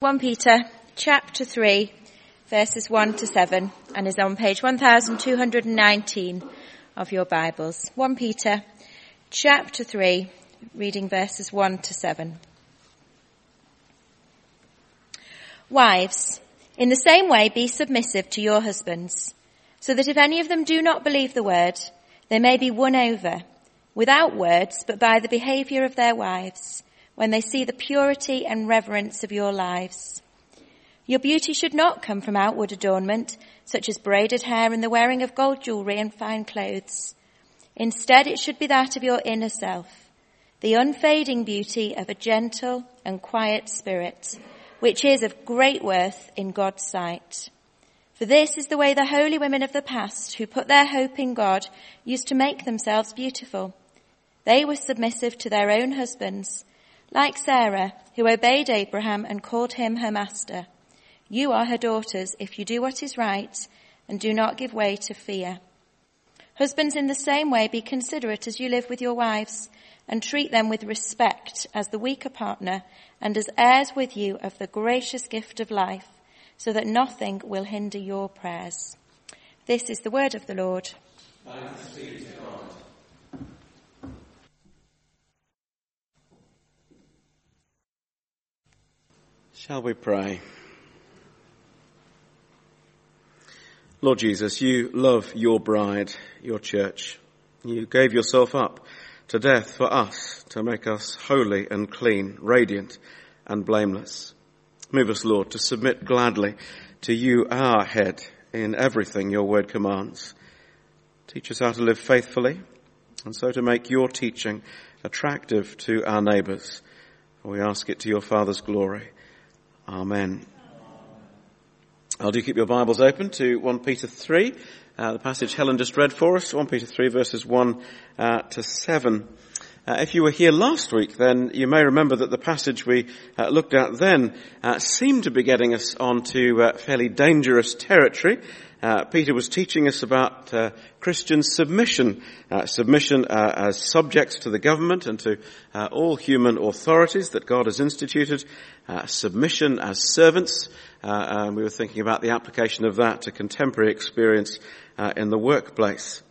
1 Peter chapter 3 verses 1 to 7 and is on page 1219 of your Bibles. 1 Peter chapter 3 reading verses 1 to 7. Wives, in the same way be submissive to your husbands, so that if any of them do not believe the word, they may be won over, without words, but by the behavior of their wives when they see the purity and reverence of your lives. Your beauty should not come from outward adornment, such as braided hair and the wearing of gold jewelry and fine clothes. Instead, it should be that of your inner self, the unfading beauty of a gentle and quiet spirit, which is of great worth in God's sight. For this is the way the holy women of the past who put their hope in God used to make themselves beautiful. They were submissive to their own husbands, like Sarah, who obeyed Abraham and called him her master. You are her daughters if you do what is right and do not give way to fear. Husbands in the same way be considerate as you live with your wives and treat them with respect as the weaker partner and as heirs with you of the gracious gift of life so that nothing will hinder your prayers. This is the word of the Lord. Shall we pray? Lord Jesus, you love your bride, your church. You gave yourself up to death for us to make us holy and clean, radiant and blameless. Move us, Lord, to submit gladly to you, our head, in everything your word commands. Teach us how to live faithfully and so to make your teaching attractive to our neighbours. We ask it to your Father's glory. Amen. I'll do keep your Bibles open to 1 Peter 3, uh, the passage Helen just read for us, 1 Peter 3 verses 1 uh, to 7. Uh, if you were here last week, then you may remember that the passage we uh, looked at then uh, seemed to be getting us onto uh, fairly dangerous territory. Uh, Peter was teaching us about uh, Christian submission, submission as subjects to the government and to all human authorities that God has instituted, submission as servants, and we were thinking about the application of that to contemporary experience in the workplace.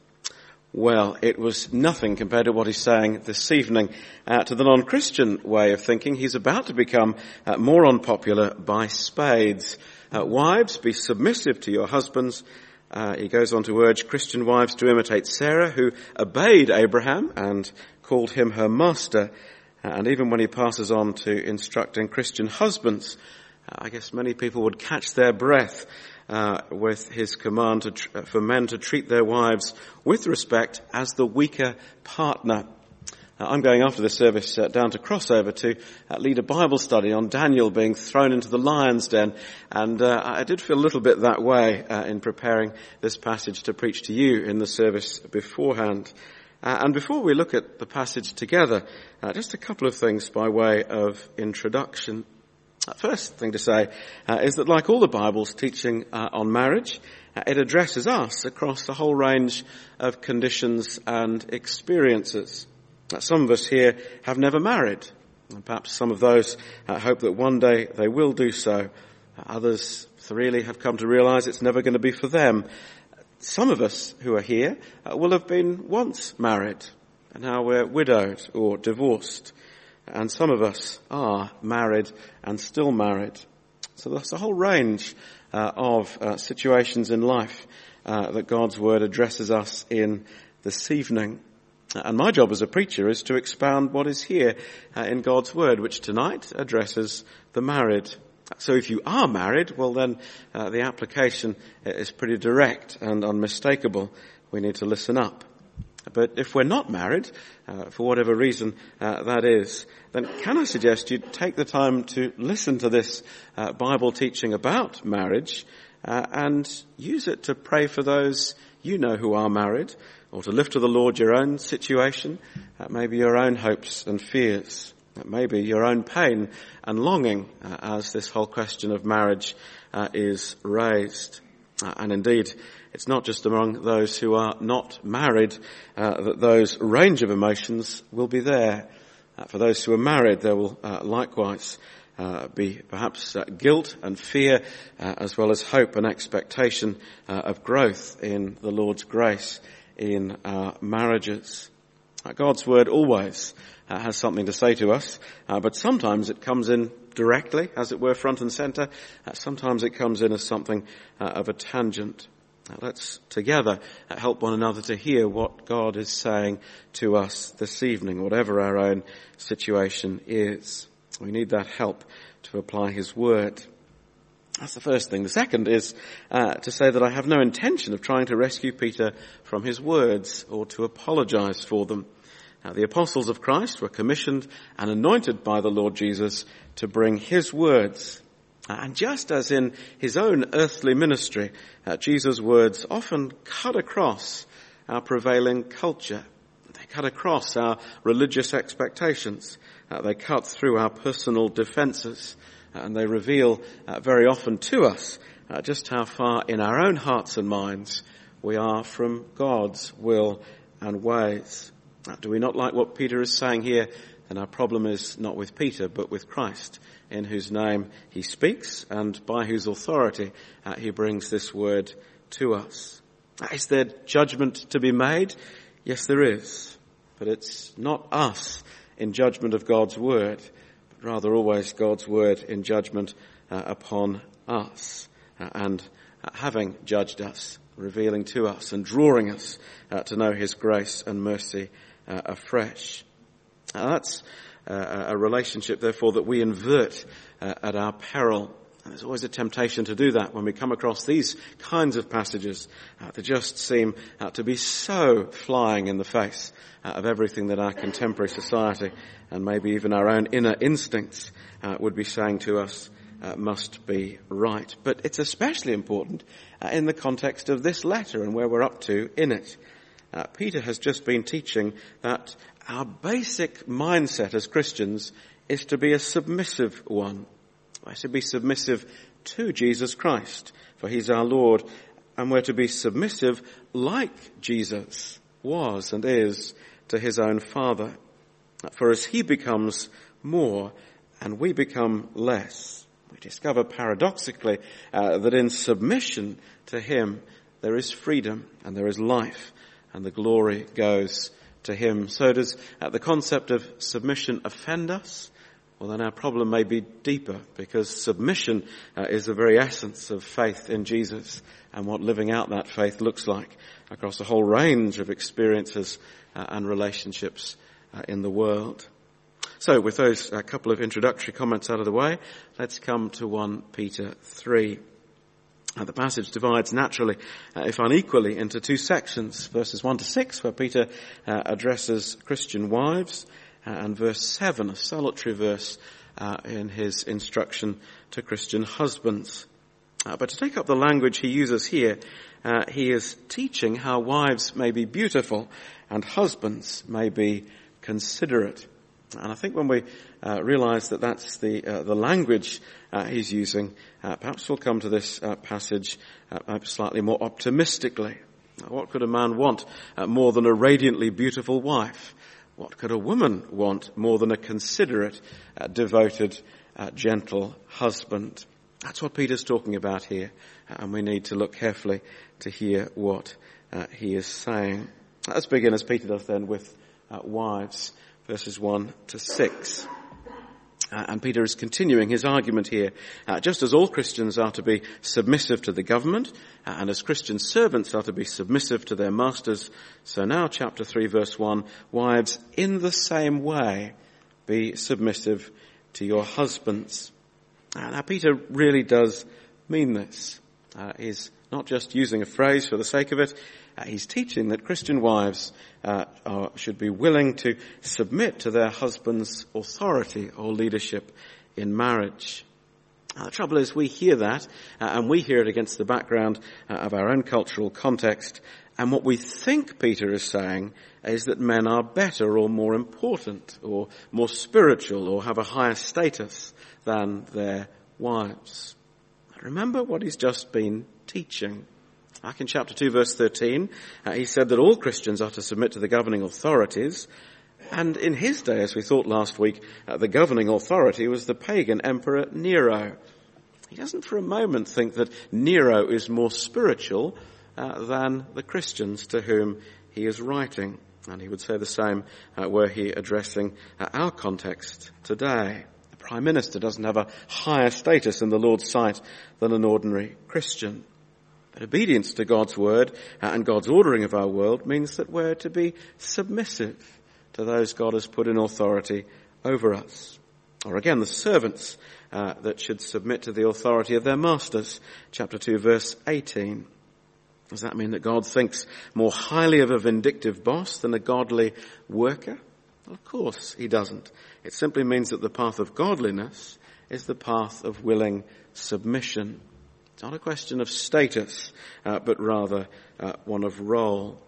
Well, it was nothing compared to what he's saying this evening uh, to the non-Christian way of thinking. He's about to become uh, more unpopular by spades. Uh, wives, be submissive to your husbands. Uh, he goes on to urge Christian wives to imitate Sarah, who obeyed Abraham and called him her master. Uh, and even when he passes on to instructing Christian husbands, uh, I guess many people would catch their breath uh, with his command tr- for men to treat their wives with respect as the weaker partner. Uh, I'm going after the service uh, down to Crossover to uh, lead a Bible study on Daniel being thrown into the lion's den. And uh, I did feel a little bit that way uh, in preparing this passage to preach to you in the service beforehand. Uh, and before we look at the passage together, just a couple of things by way of introduction. First thing to say uh, is that like all the Bible's teaching uh, on marriage, uh, it addresses us across a whole range of conditions and experiences. Some of us here have never married. And perhaps some of those uh, hope that one day they will do so. Others really have come to realize it's never going to be for them. Some of us who are here uh, will have been once married and now we're widowed or divorced. And some of us are married and still married. So that's a whole range uh, of uh, situations in life uh, that God's Word addresses us in this evening. And my job as a preacher is to expound what is here uh, in God's Word, which tonight addresses the married. So if you are married, well then uh, the application is pretty direct and unmistakable. We need to listen up. But if we're not married, uh, for whatever reason uh, that is, then can I suggest you take the time to listen to this uh, Bible teaching about marriage uh, and use it to pray for those you know who are married, or to lift to the Lord your own situation, uh, maybe your own hopes and fears, maybe your own pain and longing uh, as this whole question of marriage uh, is raised. Uh, and indeed, it's not just among those who are not married uh, that those range of emotions will be there. Uh, for those who are married, there will likewise uh, be perhaps uh, guilt and fear, uh, as well as hope and expectation uh, of growth in the Lord's grace in our marriages. Uh, God's word always uh, has something to say to us, but sometimes it comes in directly, as it were, front and center. sometimes it comes in as something of a tangent. Let's together help one another to hear what God is saying to us this evening, whatever our own situation is. We need that help to apply His Word. That's the first thing. The second is uh, to say that I have no intention of trying to rescue Peter from his words or to apologize for them. Now, the apostles of Christ were commissioned and anointed by the Lord Jesus to bring his words. And just as in his own earthly ministry, uh, Jesus' words often cut across our prevailing culture. They cut across our religious expectations. Uh, they cut through our personal defenses uh, and they reveal uh, very often to us uh, just how far in our own hearts and minds we are from God's will and ways. do we not like what Peter is saying here? Then our problem is not with Peter, but with Christ, in whose name he speaks and by whose authority uh, he brings this word to us. Is there judgment to be made? Yes, there is. But it's not us in judgment of God's word, but rather always God's word in judgment uh, upon us uh, and uh, having judged us, revealing to us and drawing us uh, to know his grace and mercy uh, that's uh, a relationship, therefore, that we invert at our peril. And there's always a temptation to do that when we come across these kinds of passages uh, that just seem uh, to be so flying in the face uh, of everything that our contemporary society and maybe even our own inner instincts uh, would be saying to us uh, must be right. But it's especially important uh, in the context of this letter and where we're up to in it. Uh, Peter has just been teaching that our basic mindset as Christians is to be a submissive one. We're to be submissive to Jesus Christ, for he's our Lord, and we're to be submissive like Jesus was and is to his own Father. For as he becomes more and we become less, we discover paradoxically uh, that in submission to him there is freedom and there is life and the glory goes to him. So does uh, the concept of submission offend us? Well then our problem may be deeper because submission uh, is the very essence of faith in Jesus and what living out that faith looks like across a whole range of experiences uh, and relationships uh, in the world. So with those couple of introductory comments out of the way, let's come to 1 Peter 3. Uh, the passage divides naturally, uh, if unequally, into two sections, verses 1 to 6, where Peter uh, addresses Christian wives, and verse 7, a solitary verse in his instruction to Christian husbands. but to take up the language he uses here, he is teaching how wives may be beautiful and husbands may be considerate. And I think when we uh, realize that that's the uh, the language uh, he's using, uh, perhaps we'll come to this uh, passage uh, slightly more optimistically. What could a man want more than a radiantly beautiful wife? What could a woman want more than a considerate, devoted, gentle husband? That's what Peter's talking about here, and we need to look carefully to hear what he is saying. Let's begin as Peter does then with wives, verses 1 to 6. Uh, and Peter is continuing his argument here. Uh, just as all Christians are to be submissive to the government, uh, and as Christian servants are to be submissive to their masters, so now chapter 3 verse 1, wives, in the same way, be submissive to your husbands. Uh, now Peter really does mean this. Uh, he's not just using a phrase for the sake of it, he's teaching that Christian wives uh, are, should be willing to submit to their husband's authority or leadership in marriage. Uh, the trouble is we hear that, uh, and we hear it against the background uh, of our own cultural context, and what we think Peter is saying is that men are better or more important or more spiritual or have a higher status than their wives. Remember what he's just been teaching. Back in chapter 2 verse 13, uh, he said that all Christians are to submit to the governing authorities. And in his day, as we thought last week, uh, the governing authority was the pagan emperor Nero. He doesn't for a moment think that Nero is more spiritual uh, than the Christians to whom he is writing. And he would say the same uh, were he addressing uh, our context today. The Prime Minister doesn't have a higher status in the Lord's sight than an ordinary Christian. Obedience to God's word uh, and God's ordering of our world means that we're to be submissive to those God has put in authority over us. Or again, the servants uh, that should submit to the authority of their masters. Chapter 2 verse 18. Does that mean that God thinks more highly of a vindictive boss than a godly worker? Of course he doesn't. It simply means that the path of godliness is the path of willing submission. It's not a question of status, uh, but rather uh, one of role.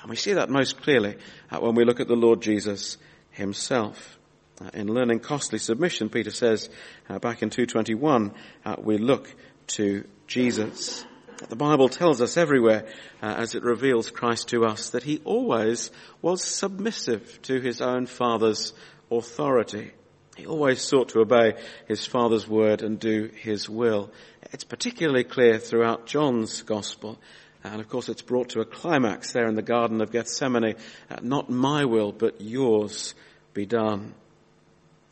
And we see that most clearly uh, when we look at the Lord Jesus himself. Uh, in learning costly submission, Peter says uh, back in 221, uh, we look to Jesus. The Bible tells us everywhere, uh, as it reveals Christ to us, that he always was submissive to his own Father's authority. He always sought to obey his Father's word and do his will. It's particularly clear throughout John's Gospel. And of course it's brought to a climax there in the Garden of Gethsemane. Uh, not my will, but yours be done.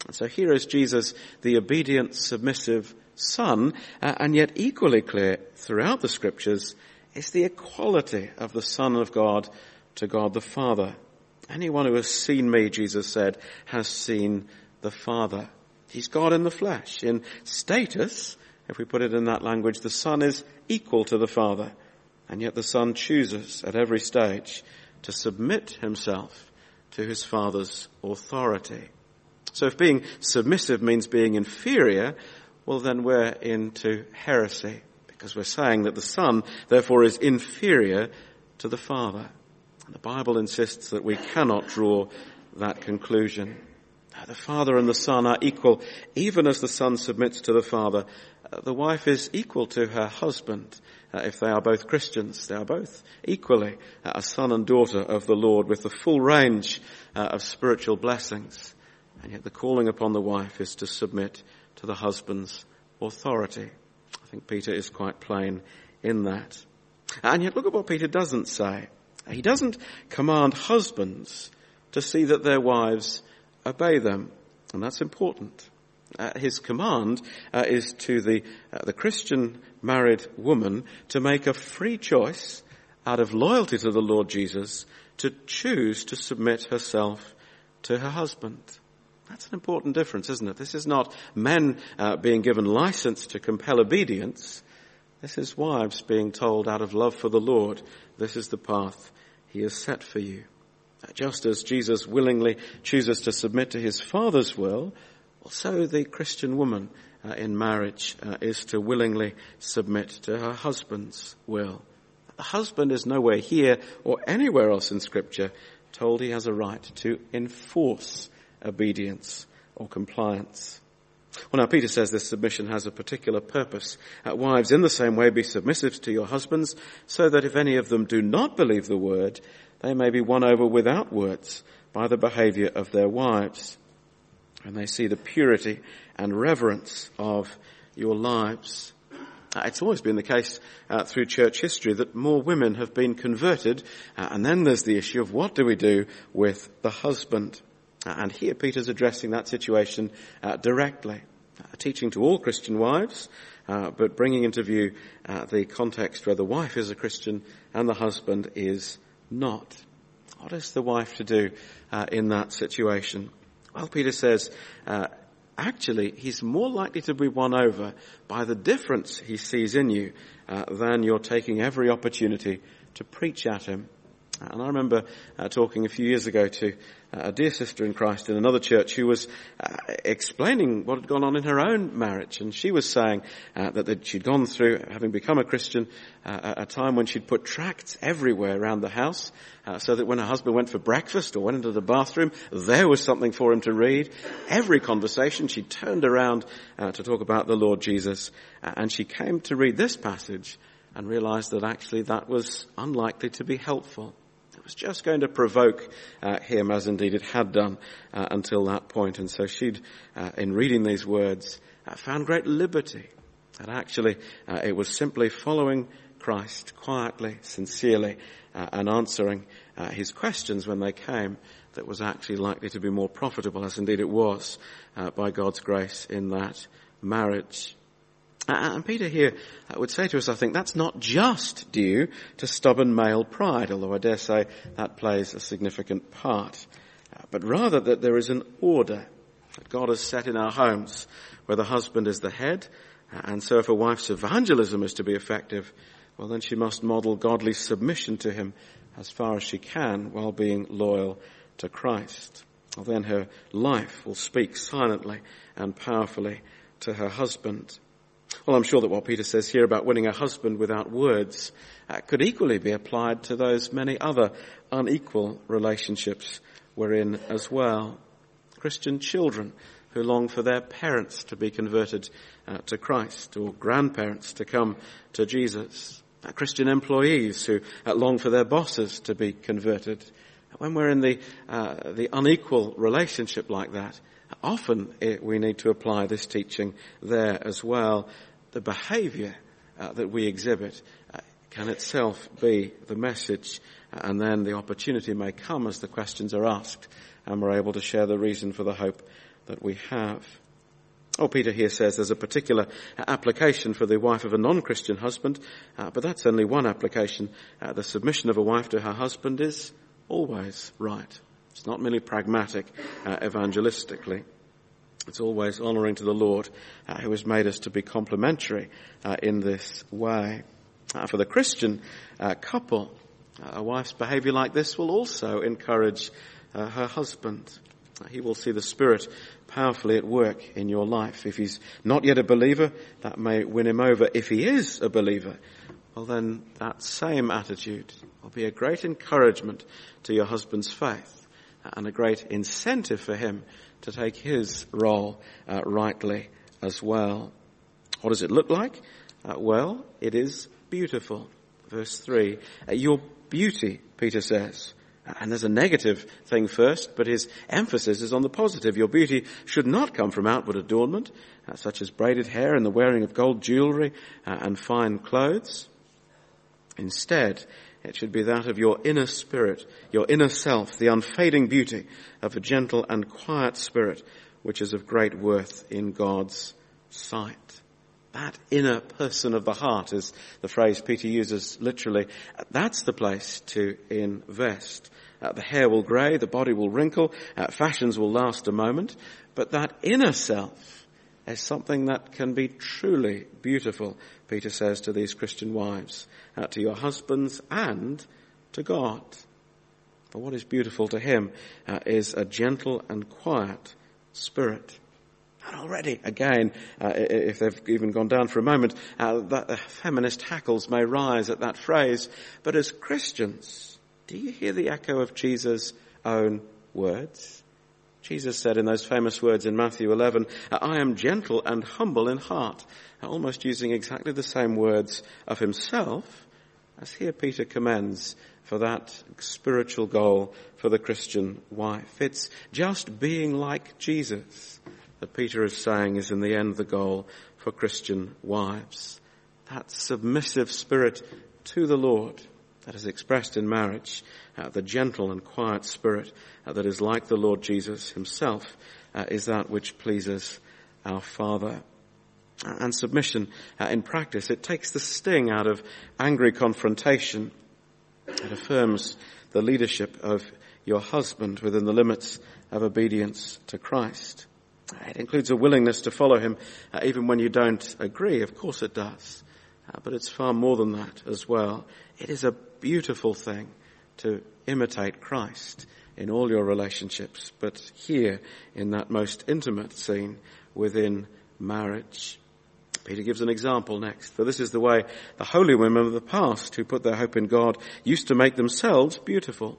And so here is Jesus, the obedient, submissive Son, uh, and yet equally clear throughout the scriptures is the equality of the Son of God to God the Father. Anyone who has seen me, Jesus said, has seen the Father. He's God in the flesh. In status, if we put it in that language, the Son is equal to the Father. And yet the Son chooses at every stage to submit himself to his Father's authority. So if being submissive means being inferior, well then we're into heresy because we're saying that the Son therefore is inferior to the Father. And the Bible insists that we cannot draw that conclusion. The Father and the Son are equal, even as the Son submits to the Father. The wife is equal to her husband. Uh, if they are both Christians, they are both equally uh, a son and daughter of the Lord with the full range uh, of spiritual blessings. And yet the calling upon the wife is to submit to the husband's authority. I think Peter is quite plain in that. And yet look at what Peter doesn't say. He doesn't command husbands to see that their wives obey them. And that's important. Uh, his command uh, is to the, uh, the Christian married woman to make a free choice out of loyalty to the Lord Jesus to choose to submit herself to her husband. That's an important difference, isn't it? This is not men uh, being given license to compel obedience. This is wives being told out of love for the Lord, this is the path he has set for you. Just as Jesus willingly chooses to submit to his Father's will, so the Christian woman uh, in marriage uh, is to willingly submit to her husband's will. The husband is nowhere here or anywhere else in scripture told he has a right to enforce obedience or compliance. Well now Peter says this submission has a particular purpose. Uh, wives in the same way be submissive to your husbands so that if any of them do not believe the word, they may be won over without words by the behavior of their wives. And they see the purity and reverence of your lives. Uh, it's always been the case uh, through church history that more women have been converted, uh, and then there's the issue of what do we do with the husband. Uh, and here Peter's addressing that situation uh, directly, uh, teaching to all Christian wives, but bringing into view the context where the wife is a Christian and the husband is not. What is the wife to do in that situation? Well, Peter says, actually, he's more likely to be won over by the difference he sees in you uh, than you're taking every opportunity to preach at him. And I remember uh, talking a few years ago to a dear sister in Christ in another church who was uh, explaining what had gone on in her own marriage. And she was saying uh, that, that, she'd gone through, having become a Christian, uh, a time when she'd put tracts everywhere around the house uh, so that when her husband went for breakfast or went into the bathroom, there was something for him to read. Every conversation she turned around uh, to talk about the Lord Jesus. and she came to read this passage and realized that actually that was unlikely to be helpful. It was just going to provoke uh, him, as indeed it had done uh, until that point. And so she'd, uh, in reading these words, uh, found great liberty. And actually, uh, it was simply following Christ quietly, sincerely, and answering his questions when they came that was actually likely to be more profitable, as indeed it was, by God's grace in that marriage. Uh, and Peter here uh, would say to us, I think, that's not just due to stubborn male pride, although I dare say that plays a significant part, uh, but rather that there is an order that God has set in our homes where the husband is the head, and so if a wife's evangelism is to be effective, well then she must model godly submission to him as far as she can while being loyal to Christ. Well, then her life will speak silently and powerfully to her husband. Well, I'm sure that what Peter says here about winning a husband without words uh, could equally be applied to those many other unequal relationships we're in as well. Christian children who long for their parents to be converted uh, to Christ or grandparents to come to Jesus. Uh, Christian employees who uh, long for their bosses to be converted. When we're in the, uh, the unequal relationship like that, often it, we need to apply this teaching there as well. The behavior uh, that we exhibit uh, can itself be the message uh, and then the opportunity may come as the questions are asked and we're able to share the reason for the hope that we have. Oh, Peter here says there's a particular application for the wife of a non-Christian husband, uh, but that's only one application. Uh, the submission of a wife to her husband is always right. It's not merely pragmatic uh, evangelistically. It's always honoring to the Lord uh, who has made us to be complementary uh, in this way. Uh, for the Christian uh, couple, uh, a wife's behavior like this will also encourage her husband. he will see the Spirit powerfully at work in your life. If he's not yet a believer, that may win him over. If he is a believer, well then that same attitude will be a great encouragement to your husband's faith and a great incentive for him to take his role uh, rightly as well. What does it look like? Uh, well, it is beautiful. Verse 3. Uh, your beauty, Peter says. And there's a negative thing first, but his emphasis is on the positive. Your beauty should not come from outward adornment, uh, such as braided hair and the wearing of gold jewelry uh, and fine clothes. Instead, it should be that of your inner spirit, your inner self, the unfading beauty of a gentle and quiet spirit, which is of great worth in God's sight. That inner person of the heart is the phrase Peter uses literally. That's the place to invest. Uh, the hair will grey, the body will wrinkle, uh, fashions will last a moment, but that inner self is something that can be truly beautiful, Peter says to these Christian wives uh, to your husbands and to God. For what is beautiful to him uh, is a gentle and quiet spirit. And already, again, uh, if they've even gone down for a moment, uh, the uh, feminist hackles may rise at that phrase. But as Christians, do you hear the echo of Jesus' own words? Jesus said in those famous words in Matthew 11, uh, I am gentle and humble in heart, uh, almost using exactly the same words of himself as here Peter commends for that spiritual goal for the Christian wife. It's just being like Jesus that Peter is saying is in the end the goal for Christian wives. That submissive spirit to the Lord that is expressed in marriage, uh, the gentle and quiet spirit uh, that is like the Lord Jesus himself, uh, is that which pleases our Father and submission uh, in practice. It takes the sting out of angry confrontation. It affirms the leadership of your husband within the limits of obedience to Christ. It includes a willingness to follow him uh, even when you don't agree. Of course it does. Uh, but it's far more than that as well. It is a beautiful thing to imitate Christ in all your relationships, but here in that most intimate scene within marriage. Peter gives an example next. For this is the way the holy women of the past who put their hope in God used to make themselves beautiful.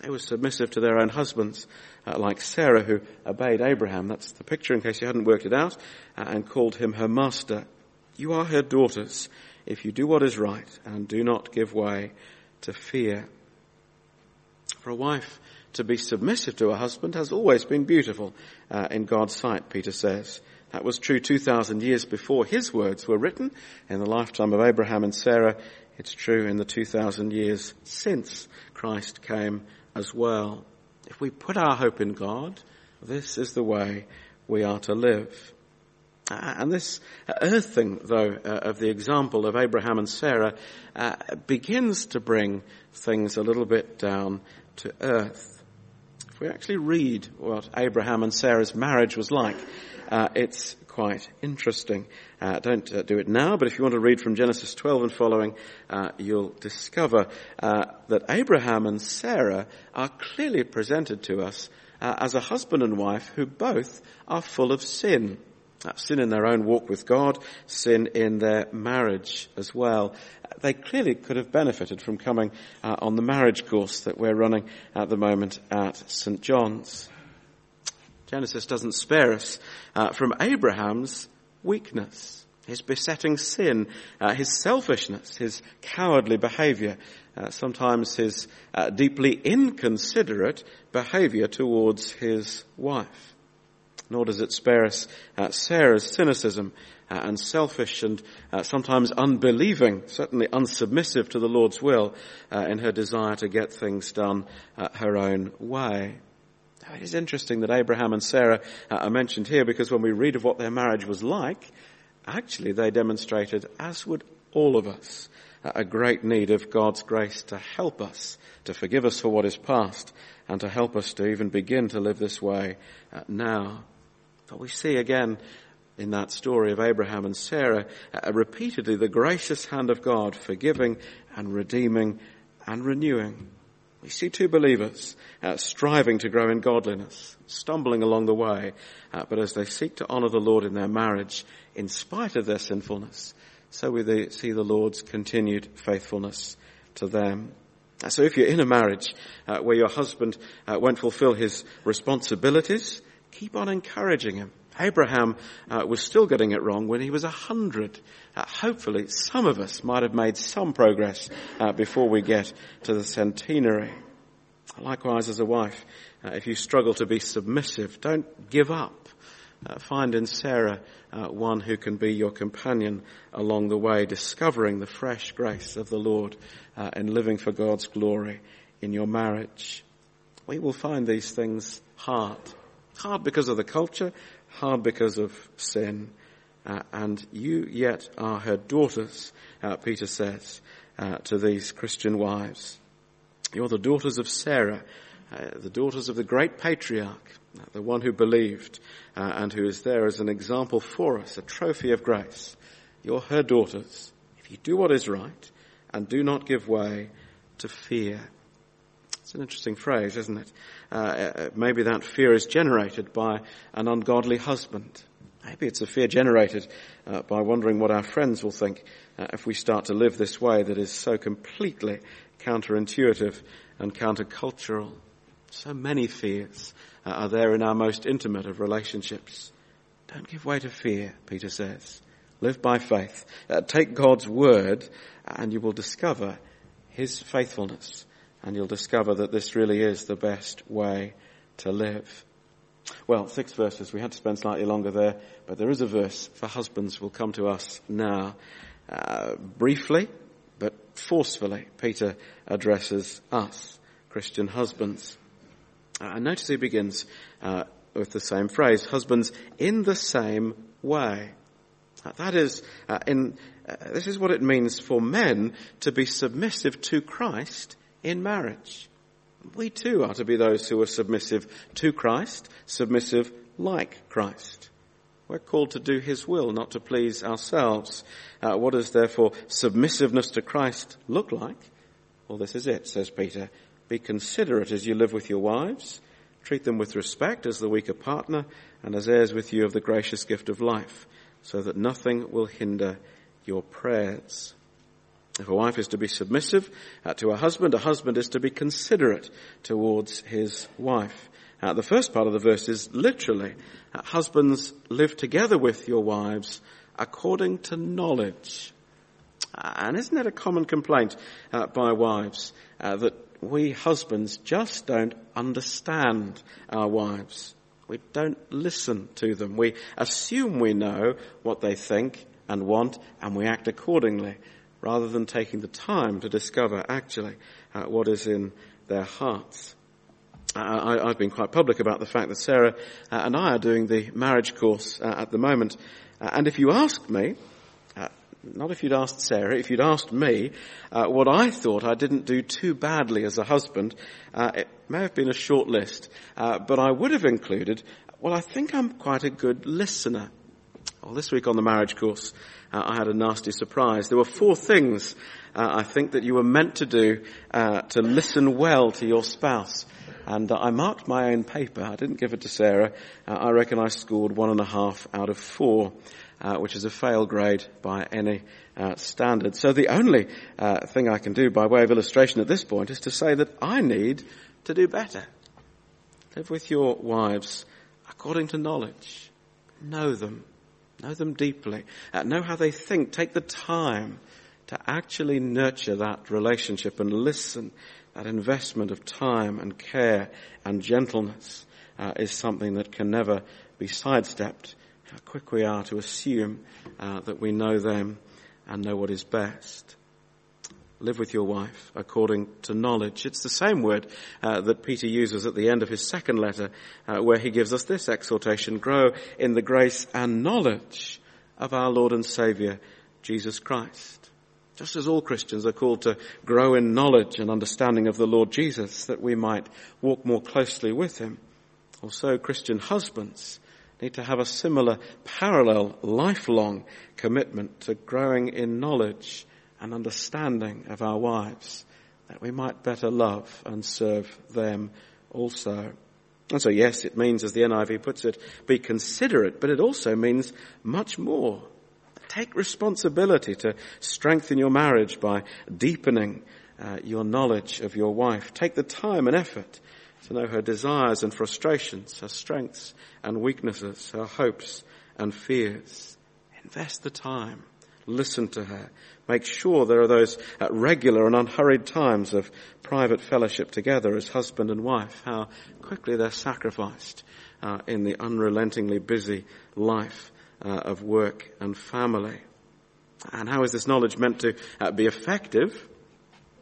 They were submissive to their own husbands, uh, like Sarah who obeyed Abraham. That's the picture in case you hadn't worked it out, uh, and called him her master. You are her daughters if you do what is right and do not give way to fear. For a wife to be submissive to her husband has always been beautiful uh, in God's sight, Peter says. That was true 2,000 years before his words were written in the lifetime of Abraham and Sarah. It's true in the 2,000 years since Christ came as well. If we put our hope in God, this is the way we are to live. Uh, and this earthing, though, uh, of the example of Abraham and Sarah uh, begins to bring things a little bit down to earth. If we actually read what Abraham and Sarah's marriage was like, it's quite interesting. Uh, don't uh, do it now, but if you want to read from Genesis 12 and following, uh, you'll discover that Abraham and Sarah are clearly presented to us as a husband and wife who both are full of sin. Uh, sin in their own walk with God, sin in their marriage as well. They clearly could have benefited from coming on the marriage course that we're running at the moment at St. John's. Genesis doesn't spare us uh, from Abraham's weakness, his besetting sin, uh, his selfishness, his cowardly behavior, uh, sometimes his uh, deeply inconsiderate behavior towards his wife. Nor does it spare us uh, Sarah's cynicism uh, and selfish and sometimes unbelieving, certainly unsubmissive to the Lord's will in her desire to get things done her own way. It is interesting that Abraham and Sarah uh, are mentioned here because when we read of what their marriage was like, actually they demonstrated, as would all of us, a great need of God's grace to help us, to forgive us for what is past, and to help us to even begin to live this way uh, now. But we see again in that story of Abraham and Sarah uh, repeatedly the gracious hand of God forgiving and redeeming and renewing. We see two believers uh, striving to grow in godliness, stumbling along the way, uh, but as they seek to honor the Lord in their marriage, in spite of their sinfulness, so we see the Lord's continued faithfulness to them. Uh, so if you're in a marriage uh, where your husband uh, won't fulfill his responsibilities, keep on encouraging him. Abraham uh, was still getting it wrong when he was a hundred. Uh, hopefully, some of us might have made some progress uh, before we get to the centenary. Likewise, as a wife, uh, if you struggle to be submissive, don't give up. Uh, find in Sarah uh, one who can be your companion along the way, discovering the fresh grace of the Lord and living for God's glory in your marriage. We will find these things hard. Hard because of the culture, hard because of sin, uh, and you yet are her daughters, uh, Peter says uh, to these Christian wives. You're the daughters of Sarah, uh, the daughters of the great patriarch, uh, the one who believed uh, and who is there as an example for us, a trophy of grace. You're her daughters. If you do what is right and do not give way to fear. It's an interesting phrase, isn't it? Uh, uh, maybe that fear is generated by an ungodly husband. Maybe it's a fear generated uh, by wondering what our friends will think uh, if we start to live this way that is so completely counterintuitive and countercultural. So many fears uh, are there in our most intimate of relationships. Don't give way to fear, Peter says. Live by faith. Uh, take God's word and you will discover his faithfulness and you'll discover that this really is the best way to live. Well, six verses. We had to spend slightly longer there, but there is a verse for husbands will come to us now. Uh, briefly, but forcefully, Peter addresses us, Christian husbands. Uh, notice he begins uh, with the same phrase, husbands in the same way. Uh, that is, uh, in, uh, this is what it means for men to be submissive to Christ in marriage. We too are to be those who are submissive to Christ, submissive like Christ. We're called to do His will, not to please ourselves. Uh, what does therefore submissiveness to Christ look like? Well, this is it, says Peter. Be considerate as you live with your wives. Treat them with respect as the weaker partner and as heirs with you of the gracious gift of life, so that nothing will hinder your prayers. If a wife is to be submissive uh, to her husband, a husband is to be considerate towards his wife. Uh, the first part of the verse is literally, uh, husbands live together with your wives according to knowledge. And isn't it a common complaint uh, by wives uh, that we husbands just don't understand our wives? We don't listen to them. We assume we know what they think and want and we act accordingly rather than taking the time to discover actually uh, what is in their hearts. Uh, I, have been quite public about the fact that Sarah uh, and I are doing the marriage course uh, at the moment. Uh, and if you asked me, uh, not if you'd asked Sarah, if you'd asked me what I thought I didn't do too badly as a husband, it may have been a short list, but I would have included, well, I think I'm quite a good listener. Well, this week on the marriage course, I had a nasty surprise. There were four things I think that you were meant to do to listen well to your spouse. And uh, I marked my own paper. I didn't give it to Sarah. Uh, I reckon I scored one and a half out of four, uh, which is a fail grade by any uh, standard. So the only uh, thing I can do by way of illustration at this point is to say that I need to do better. Live with your wives according to knowledge. Know them. Know them deeply. Uh, know how they think. Take the time to actually nurture that relationship and listen that investment of time and care and gentleness uh, is something that can never be sidestepped. How quick we are to assume uh, that we know them and know what is best. Live with your wife according to knowledge. It's the same word uh, that Peter uses at the end of his second letter, uh, where he gives us this exhortation: "Grow in the grace and knowledge of our Lord and Saviour, Jesus Christ." just as all Christians are called to grow in knowledge and understanding of the Lord Jesus, that we might walk more closely with Him. Also, Christian husbands need to have a similar parallel lifelong commitment to growing in knowledge and understanding of our wives, that we might better love and serve them also. And so yes, it means, as the NIV puts it, be considerate, but it also means much more. Take responsibility to strengthen your marriage by deepening uh, your knowledge of your wife. Take the time and effort to know her desires and frustrations, her strengths and weaknesses, her hopes and fears. Invest the time. Listen to her. Make sure there are those uh, regular and unhurried times of private fellowship together as husband and wife. How quickly they're sacrificed uh, in the unrelentingly busy life uh, of work and family. And how is this knowledge meant to uh, be effective?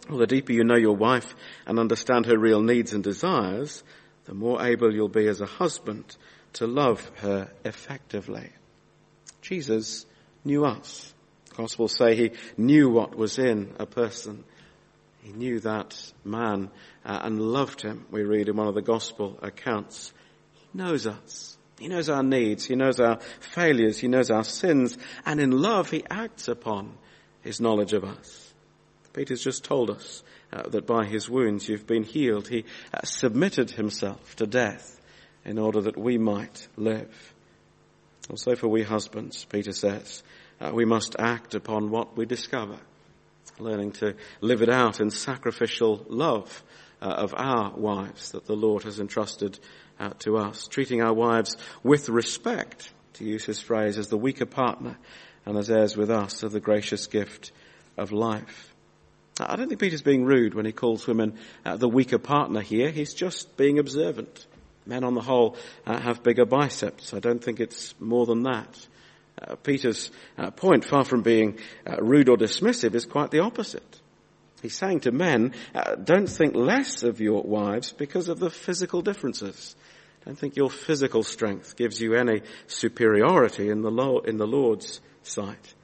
Well, the deeper you know your wife and understand her real needs and desires, the more able you'll be as a husband to love her effectively. Jesus knew us. Gospels say he knew what was in a person. He knew that man uh, and loved him, we read in one of the Gospel accounts. He knows us. He knows our needs. He knows our failures. He knows our sins. And in love, he acts upon his knowledge of us. Peter's just told us uh, that by his wounds you've been healed. He uh, submitted himself to death in order that we might live. Also for we husbands, Peter says, uh, we must act upon what we discover, learning to live it out in sacrificial love uh, of our wives that the Lord has entrusted uh, to us, treating our wives with respect, to use his phrase, as the weaker partner and as heirs with us of the gracious gift of life. I don't think Peter's being rude when he calls women uh, the weaker partner here. He's just being observant. Men on the whole uh, have bigger biceps. I don't think it's more than that. Uh, Peter's uh, point, far from being uh, rude or dismissive, is quite the opposite. He's saying to men, don't think less of your wives because of the physical differences. Don't think your physical strength gives you any superiority in the, Lord's sight.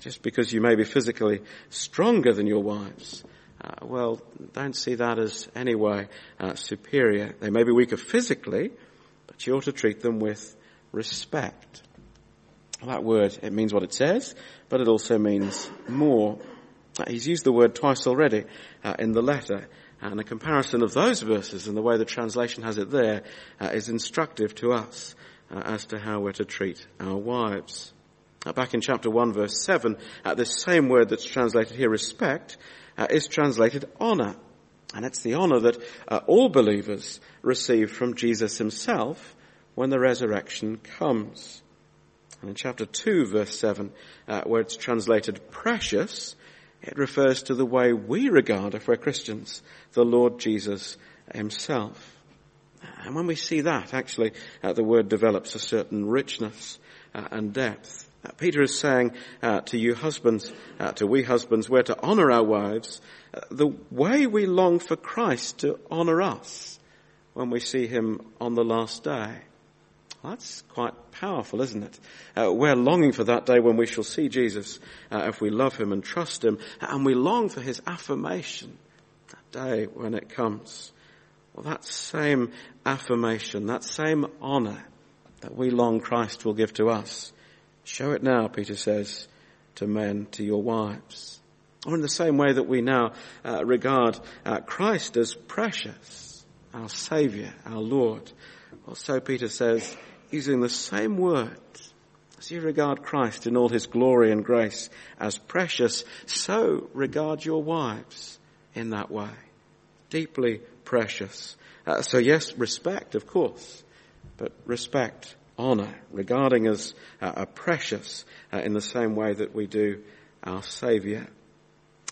Just because you may be physically stronger than your wives, uh, well, don't see that as any way uh, superior. They may be weaker physically, but you ought to treat them with respect. That word, it means what it says, but it also means more. Uh, he's used the word twice already uh, in the letter. And a comparison of those verses and the way the translation has it there uh, is instructive to us uh, as to how we're to treat our wives. Uh, back in chapter 1 verse 7, uh, this same word that's translated here, respect, is translated honor. And it's the honor that all believers receive from Jesus himself when the resurrection comes. And in chapter 2 verse 7, uh, where it's translated precious, it refers to the way we regard, if we're Christians, the Lord Jesus himself. And when we see that, actually, uh, the word develops a certain richness uh, and depth. Uh, Peter is saying uh, to you husbands, uh, to we husbands, we're to honor our wives the way we long for Christ to honor us when we see him on the last day. That's quite powerful, isn't it? Uh, we're longing for that day when we shall see Jesus uh, if we love him and trust him, and we long for his affirmation, that day when it comes. Well, that same affirmation, that same honor that we long Christ will give to us, show it now, Peter says, to men, to your wives. Or in the same way that we now uh, regard uh, Christ as precious, our Saviour, our Lord. Well, so Peter says, using the same words as you regard Christ in all his glory and grace as precious, so regard your wives in that way. Deeply precious. Uh, so yes, respect, of course, but respect, honor, regarding as uh, a precious uh, in the same way that we do our Saviour.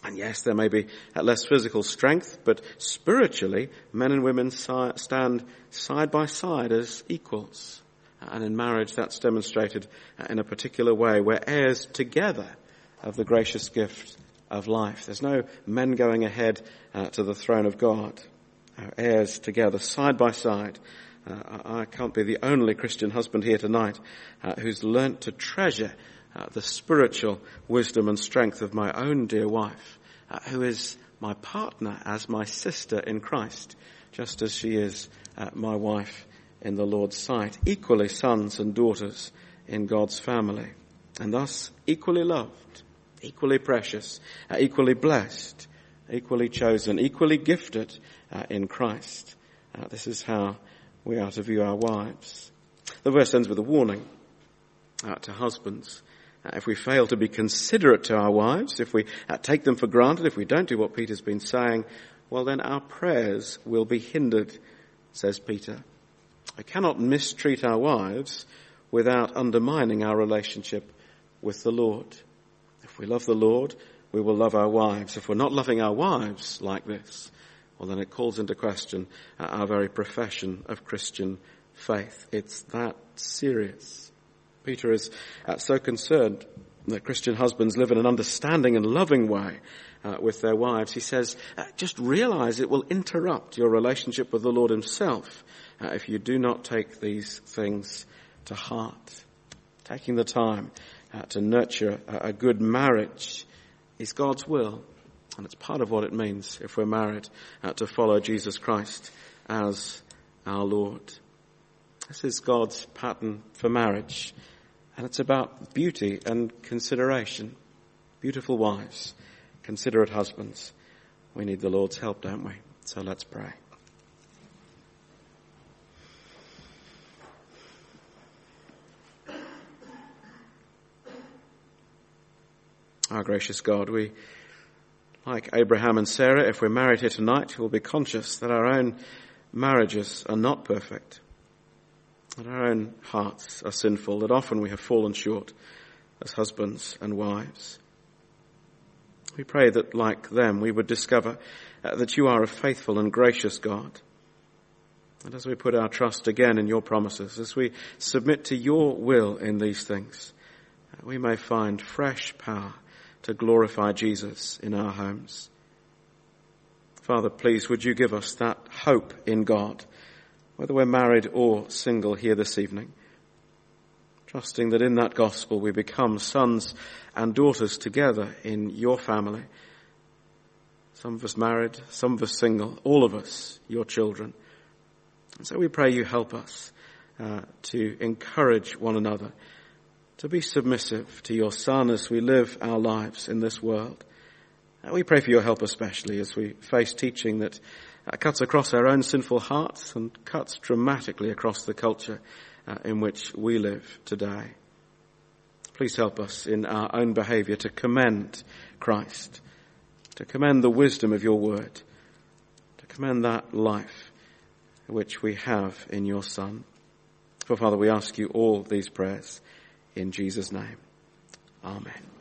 And yes, there may be less physical strength, but spiritually, men and women si- stand side by side as equals. And in marriage, that's demonstrated in a particular way. We're heirs together of the gracious gift of life. There's no men going ahead uh, to the throne of God. Our heirs together, side by side. Uh, I can't be the only Christian husband here tonight uh, who's learnt to treasure uh, the spiritual wisdom and strength of my own dear wife, uh, who is my partner as my sister in Christ, just as she is uh, my wife in the Lord's sight, equally sons and daughters in God's family, and thus equally loved, equally precious, uh, equally blessed, equally chosen, equally gifted uh, in Christ. Uh, this is how we are to view our wives. The verse ends with a warning uh, to husbands. Uh, if we fail to be considerate to our wives, if we uh, take them for granted, if we don't do what Peter's been saying, well then our prayers will be hindered, says Peter. We cannot mistreat our wives without undermining our relationship with the Lord. If we love the Lord, we will love our wives. If we're not loving our wives like this, well then it calls into question our very profession of Christian faith. It's that serious. Peter is uh, so concerned that Christian husbands live in an understanding and loving way uh, with their wives. He says, uh, just realize it will interrupt your relationship with the Lord himself uh, if you do not take these things to heart. Taking the time uh, to nurture a, a good marriage is God's will. And it's part of what it means if we're married uh, to follow Jesus Christ as our Lord. This is God's pattern for marriage. And it's about beauty and consideration. Beautiful wives, considerate husbands. We need the Lord's help, don't we? So let's pray. Our gracious God, we, like Abraham and Sarah, if we're married here tonight, we will be conscious that our own marriages are not perfect, that our own hearts are sinful, that often we have fallen short as husbands and wives. We pray that, like them, we would discover uh, that you are a faithful and gracious God. And as we put our trust again in your promises, as we submit to your will in these things, uh, we may find fresh power to glorify Jesus in our homes. Father, please would you give us that hope in God, whether we're married or single here this evening, trusting that in that gospel we become sons and daughters together in your family. Some of us married, some of us single, all of us your children. And so we pray you help us uh, to encourage one another to be submissive to your Son as we live our lives in this world. And we pray for your help especially as we face teaching that uh, cuts across our own sinful hearts and cuts dramatically across the culture uh, in which we live today. Please help us in our own behavior to commend Christ, to commend the wisdom of your word, to commend that life which we have in your Son. For Father, we ask you all these prayers In Jesus' name. Amen.